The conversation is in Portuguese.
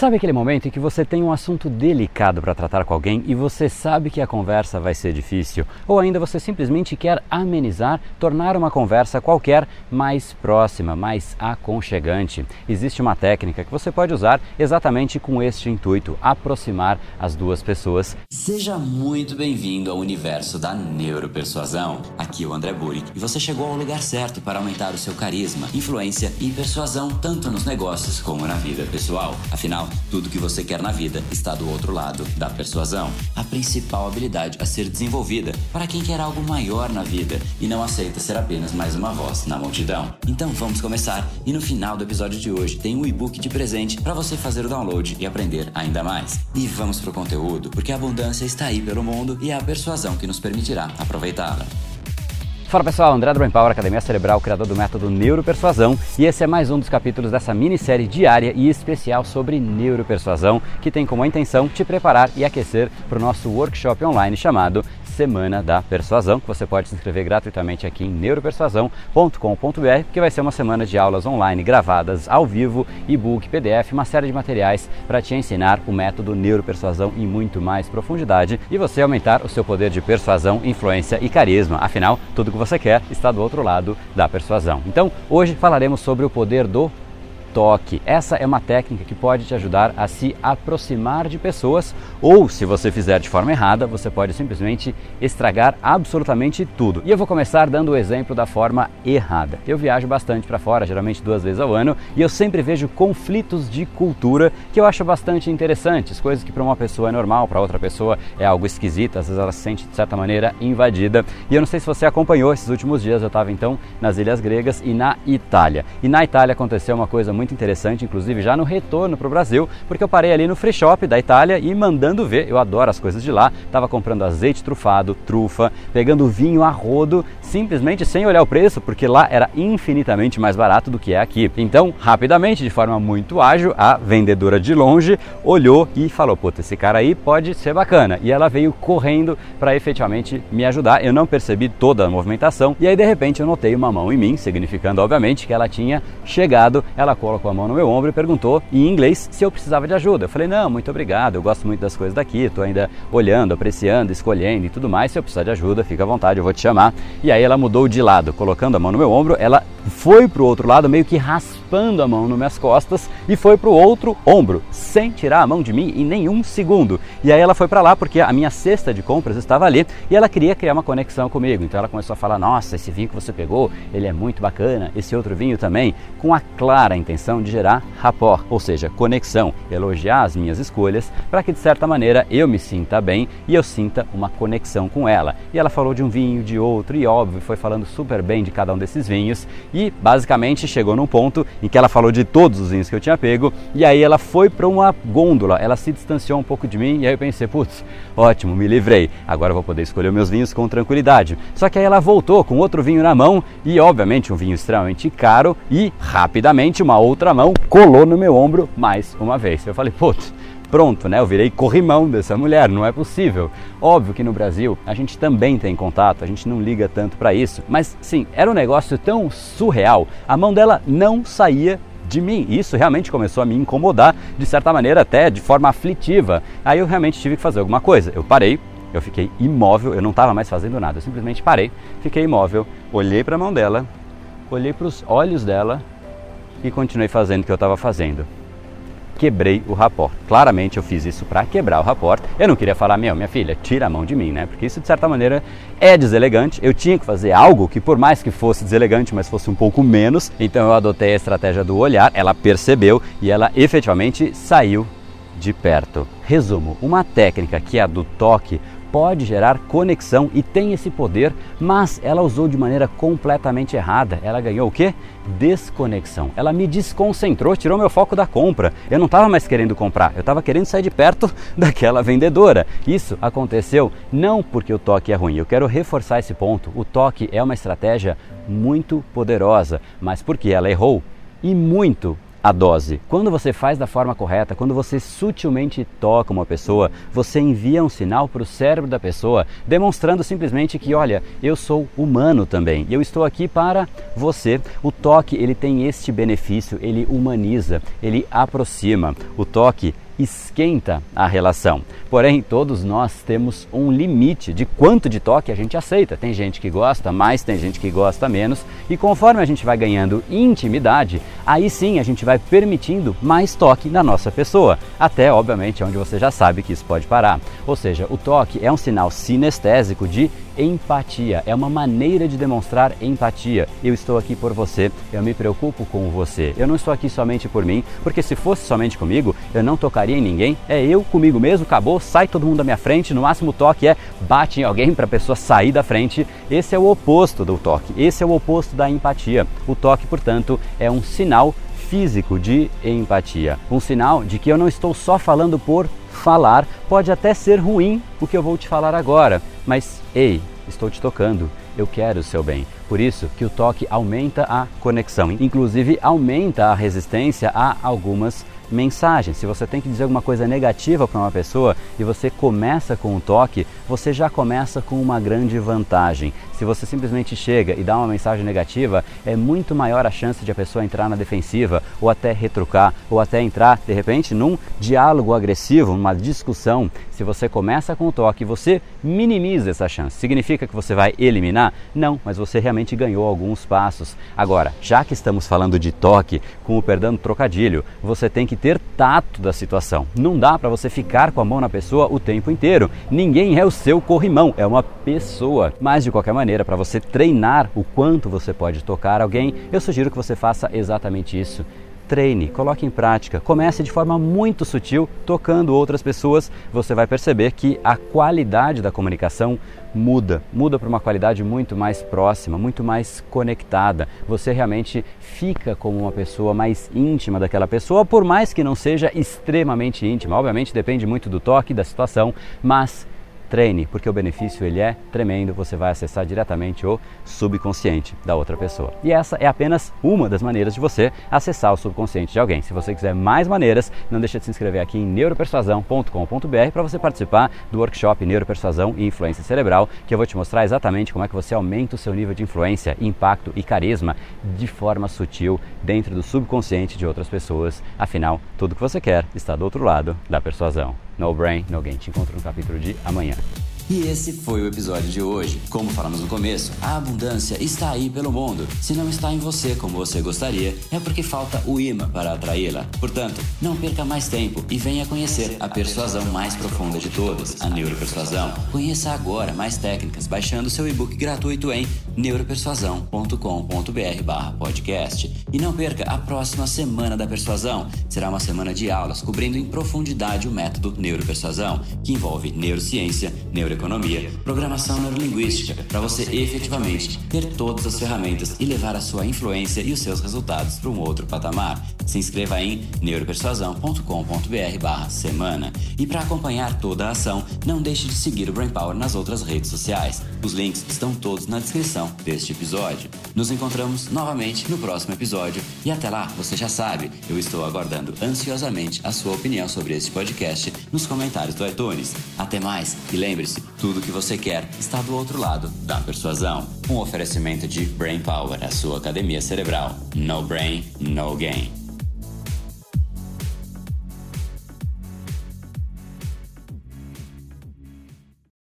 Sabe aquele momento em que você tem um assunto delicado para tratar com alguém e você sabe que a conversa vai ser difícil? Ou ainda você simplesmente quer amenizar, tornar uma conversa qualquer mais próxima, mais aconchegante? Existe uma técnica que você pode usar exatamente com este intuito: aproximar as duas pessoas. Seja muito bem-vindo ao universo da neuropersuasão. Aqui é o André Burick e você chegou ao lugar certo para aumentar o seu carisma, influência e persuasão tanto nos negócios como na vida pessoal. Afinal, tudo que você quer na vida está do outro lado da persuasão. A principal habilidade a ser desenvolvida para quem quer algo maior na vida e não aceita ser apenas mais uma voz na multidão. Então vamos começar e no final do episódio de hoje tem um e-book de presente para você fazer o download e aprender ainda mais. E vamos pro conteúdo, porque a abundância está aí pelo mundo e é a persuasão que nos permitirá aproveitá-la. Fala pessoal, André do Brain Power, Academia Cerebral, criador do método Neuropersuasão, e esse é mais um dos capítulos dessa minissérie diária e especial sobre neuropersuasão, que tem como intenção te preparar e aquecer para o nosso workshop online chamado Semana da Persuasão, que você pode se inscrever gratuitamente aqui em neuropersuasão.com.br, que vai ser uma semana de aulas online gravadas ao vivo, e-book, PDF, uma série de materiais para te ensinar o método neuropersuasão em muito mais profundidade e você aumentar o seu poder de persuasão, influência e carisma. Afinal, tudo que você quer está do outro lado da persuasão. Então, hoje falaremos sobre o poder do toque. Essa é uma técnica que pode te ajudar a se aproximar de pessoas ou, se você fizer de forma errada, você pode simplesmente estragar absolutamente tudo. E eu vou começar dando o exemplo da forma errada. Eu viajo bastante para fora, geralmente duas vezes ao ano, e eu sempre vejo conflitos de cultura que eu acho bastante interessantes, coisas que para uma pessoa é normal, para outra pessoa é algo esquisito, às vezes ela se sente de certa maneira invadida. E eu não sei se você acompanhou esses últimos dias, eu estava então nas Ilhas Gregas e na Itália. E na Itália aconteceu uma coisa muito interessante, inclusive já no retorno para o Brasil, porque eu parei ali no free shop da Itália e mandando ver, eu adoro as coisas de lá, estava comprando azeite trufado, trufa, pegando vinho a rodo, simplesmente sem olhar o preço, porque lá era infinitamente mais barato do que é aqui. Então, rapidamente, de forma muito ágil, a vendedora de longe olhou e falou: Puta, esse cara aí pode ser bacana. E ela veio correndo para efetivamente me ajudar. Eu não percebi toda a movimentação e aí de repente eu notei uma mão em mim, significando obviamente que ela tinha chegado. Ela colocou a mão no meu ombro e perguntou em inglês se eu precisava de ajuda. Eu falei: Não, muito obrigado, eu gosto muito das coisas daqui, estou ainda olhando, apreciando, escolhendo e tudo mais. Se eu precisar de ajuda, fica à vontade, eu vou te chamar. E aí ela mudou de lado, colocando a mão no meu ombro, ela foi para o outro lado, meio que raspando a mão nas minhas costas e foi para o outro ombro, sem tirar a mão de mim em nenhum segundo. E aí ela foi para lá porque a minha cesta de compras estava ali e ela queria criar uma conexão comigo. Então ela começou a falar: Nossa, esse vinho que você pegou, ele é muito bacana, esse outro vinho também, com a clara intenção de gerar rapport, ou seja, conexão, elogiar as minhas escolhas para que de certa maneira eu me sinta bem e eu sinta uma conexão com ela. E ela falou de um vinho, de outro e óbvio foi falando super bem de cada um desses vinhos e basicamente chegou num ponto em que ela falou de todos os vinhos que eu tinha pego e aí ela foi para uma gôndola, ela se distanciou um pouco de mim e aí eu pensei, putz, ótimo, me livrei, agora eu vou poder escolher meus vinhos com tranquilidade. Só que aí ela voltou com outro vinho na mão e obviamente um vinho extremamente caro e rapidamente uma outra mão colou no meu ombro mais uma vez. Eu falei, putz, pronto, né? Eu virei corrimão dessa mulher, não é possível. Óbvio que no Brasil a gente também tem contato, a gente não liga tanto para isso, mas sim, era um negócio tão surreal. A mão dela não saía de mim. Isso realmente começou a me incomodar, de certa maneira até de forma aflitiva. Aí eu realmente tive que fazer alguma coisa. Eu parei, eu fiquei imóvel, eu não estava mais fazendo nada, eu simplesmente parei, fiquei imóvel, olhei para a mão dela, olhei para os olhos dela e continuei fazendo o que eu estava fazendo quebrei o rapport. Claramente eu fiz isso para quebrar o rapport. Eu não queria falar, meu, minha filha, tira a mão de mim, né? Porque isso de certa maneira é deselegante. Eu tinha que fazer algo que por mais que fosse deselegante, mas fosse um pouco menos. Então eu adotei a estratégia do olhar, ela percebeu e ela efetivamente saiu de perto. Resumo: uma técnica que é a do toque pode gerar conexão e tem esse poder, mas ela usou de maneira completamente errada. Ela ganhou o quê? Desconexão. Ela me desconcentrou, tirou meu foco da compra. Eu não estava mais querendo comprar, eu estava querendo sair de perto daquela vendedora. Isso aconteceu não porque o toque é ruim. Eu quero reforçar esse ponto. O toque é uma estratégia muito poderosa, mas porque ela errou e muito a dose. Quando você faz da forma correta, quando você sutilmente toca uma pessoa, você envia um sinal para o cérebro da pessoa, demonstrando simplesmente que, olha, eu sou humano também. E eu estou aqui para você. O toque, ele tem este benefício, ele humaniza, ele aproxima. O toque esquenta a relação. Porém, todos nós temos um limite de quanto de toque a gente aceita. Tem gente que gosta mais, tem gente que gosta menos, e conforme a gente vai ganhando intimidade, aí sim a gente vai permitindo mais toque na nossa pessoa, até obviamente onde você já sabe que isso pode parar. Ou seja, o toque é um sinal sinestésico de empatia, é uma maneira de demonstrar empatia. Eu estou aqui por você, eu me preocupo com você. Eu não estou aqui somente por mim, porque se fosse somente comigo, eu não tocaria em ninguém. É eu comigo mesmo, acabou, sai todo mundo da minha frente. No máximo, o toque é bate em alguém para a pessoa sair da frente. Esse é o oposto do toque, esse é o oposto da empatia. O toque, portanto, é um sinal físico de empatia, um sinal de que eu não estou só falando por falar, pode até ser ruim o que eu vou te falar agora, mas ei, estou te tocando, eu quero o seu bem. Por isso que o toque aumenta a conexão, inclusive aumenta a resistência a algumas mensagens. Se você tem que dizer alguma coisa negativa para uma pessoa e você começa com um toque, você já começa com uma grande vantagem. Se você simplesmente chega e dá uma mensagem negativa, é muito maior a chance de a pessoa entrar na defensiva ou até retrucar ou até entrar de repente num diálogo agressivo, numa discussão. Se você começa com o toque, você minimiza essa chance. Significa que você vai eliminar? Não, mas você realmente ganhou alguns passos. Agora, já que estamos falando de toque, com o perdão trocadilho, você tem que ter tato da situação. Não dá para você ficar com a mão na pessoa o tempo inteiro. Ninguém é o seu corrimão, é uma pessoa. Mas de qualquer maneira, para você treinar o quanto você pode tocar alguém, eu sugiro que você faça exatamente isso treine, coloque em prática. Comece de forma muito sutil, tocando outras pessoas. Você vai perceber que a qualidade da comunicação muda, muda para uma qualidade muito mais próxima, muito mais conectada. Você realmente fica como uma pessoa mais íntima daquela pessoa, por mais que não seja extremamente íntima. Obviamente depende muito do toque, da situação, mas treine, porque o benefício ele é tremendo, você vai acessar diretamente o subconsciente da outra pessoa. E essa é apenas uma das maneiras de você acessar o subconsciente de alguém. Se você quiser mais maneiras, não deixe de se inscrever aqui em neuropersuasão.com.br para você participar do workshop Neuropersuasão e Influência Cerebral, que eu vou te mostrar exatamente como é que você aumenta o seu nível de influência, impacto e carisma de forma sutil dentro do subconsciente de outras pessoas. Afinal, tudo que você quer está do outro lado da persuasão. No Brain, No Gain. Te encontro no capítulo de amanhã. E esse foi o episódio de hoje. Como falamos no começo, a abundância está aí pelo mundo. Se não está em você como você gostaria, é porque falta o imã para atraí-la. Portanto, não perca mais tempo e venha conhecer a persuasão mais profunda de todas, a neuropersuasão. Conheça agora mais técnicas baixando seu e-book gratuito em neuropersuasão.com.br/podcast. E não perca a próxima semana da persuasão. Será uma semana de aulas cobrindo em profundidade o método neuropersuasão, que envolve neurociência, neuroeconomia economia, programação neurolinguística, para você efetivamente ter todas as ferramentas e levar a sua influência e os seus resultados para um outro patamar. Se inscreva em neuropersuasão.com.br/semana. E para acompanhar toda a ação, não deixe de seguir o Brain Power nas outras redes sociais. Os links estão todos na descrição deste episódio. Nos encontramos novamente no próximo episódio e até lá, você já sabe, eu estou aguardando ansiosamente a sua opinião sobre este podcast nos comentários do iTunes. Até mais e lembre-se, tudo que você quer está do outro lado da persuasão. Um oferecimento de Brain Power, a sua academia cerebral. No brain, no gain.